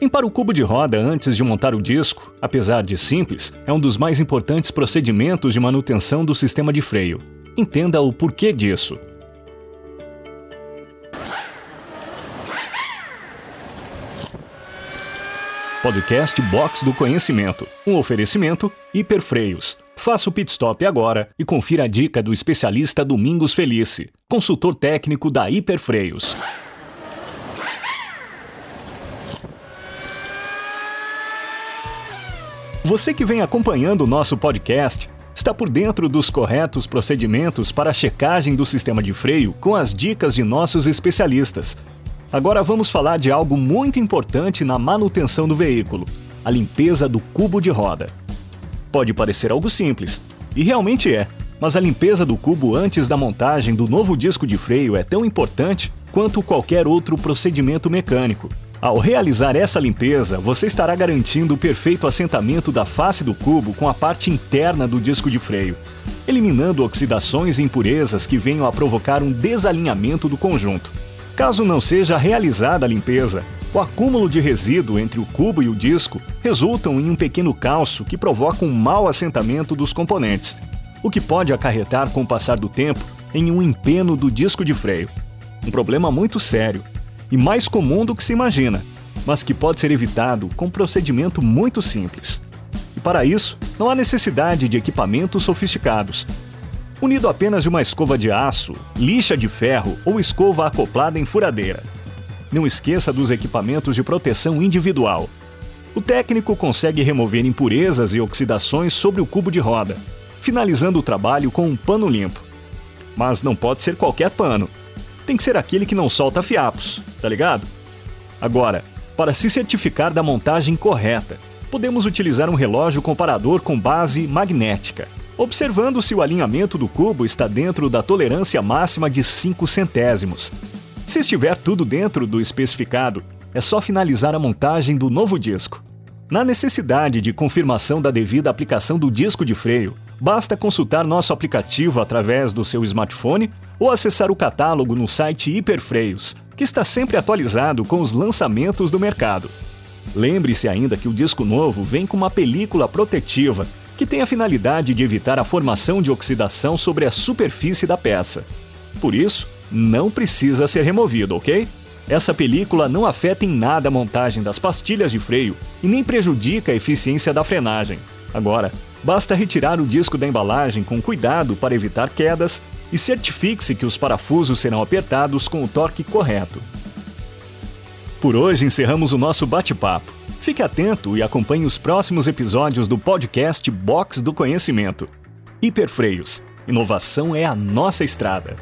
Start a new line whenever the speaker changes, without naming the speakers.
Limpar o cubo de roda antes de montar o disco, apesar de simples, é um dos mais importantes procedimentos de manutenção do sistema de freio. Entenda o porquê disso. Podcast Box do Conhecimento. Um oferecimento Hiperfreios. Faça o pit stop agora e confira a dica do especialista Domingos Felice, consultor técnico da Hiperfreios. Você que vem acompanhando o nosso podcast está por dentro dos corretos procedimentos para a checagem do sistema de freio com as dicas de nossos especialistas. Agora vamos falar de algo muito importante na manutenção do veículo: a limpeza do cubo de roda. Pode parecer algo simples, e realmente é, mas a limpeza do cubo antes da montagem do novo disco de freio é tão importante quanto qualquer outro procedimento mecânico. Ao realizar essa limpeza, você estará garantindo o perfeito assentamento da face do cubo com a parte interna do disco de freio, eliminando oxidações e impurezas que venham a provocar um desalinhamento do conjunto. Caso não seja realizada a limpeza, o acúmulo de resíduo entre o cubo e o disco resultam em um pequeno calço que provoca um mau assentamento dos componentes, o que pode acarretar com o passar do tempo em um empeno do disco de freio. Um problema muito sério e mais comum do que se imagina, mas que pode ser evitado com um procedimento muito simples. E para isso, não há necessidade de equipamentos sofisticados, unido apenas de uma escova de aço, lixa de ferro ou escova acoplada em furadeira. Não esqueça dos equipamentos de proteção individual. O técnico consegue remover impurezas e oxidações sobre o cubo de roda, finalizando o trabalho com um pano limpo. Mas não pode ser qualquer pano. Tem que ser aquele que não solta fiapos, tá ligado? Agora, para se certificar da montagem correta, podemos utilizar um relógio comparador com base magnética observando se o alinhamento do cubo está dentro da tolerância máxima de 5 centésimos. Se estiver tudo dentro do especificado, é só finalizar a montagem do novo disco. Na necessidade de confirmação da devida aplicação do disco de freio, basta consultar nosso aplicativo através do seu smartphone ou acessar o catálogo no site Hiperfreios, que está sempre atualizado com os lançamentos do mercado. Lembre-se ainda que o disco novo vem com uma película protetiva que tem a finalidade de evitar a formação de oxidação sobre a superfície da peça. Por isso, não precisa ser removido, ok? Essa película não afeta em nada a montagem das pastilhas de freio e nem prejudica a eficiência da frenagem. Agora, basta retirar o disco da embalagem com cuidado para evitar quedas e certifique-se que os parafusos serão apertados com o torque correto. Por hoje encerramos o nosso bate-papo. Fique atento e acompanhe os próximos episódios do podcast Box do Conhecimento. Hiperfreios. Inovação é a nossa estrada.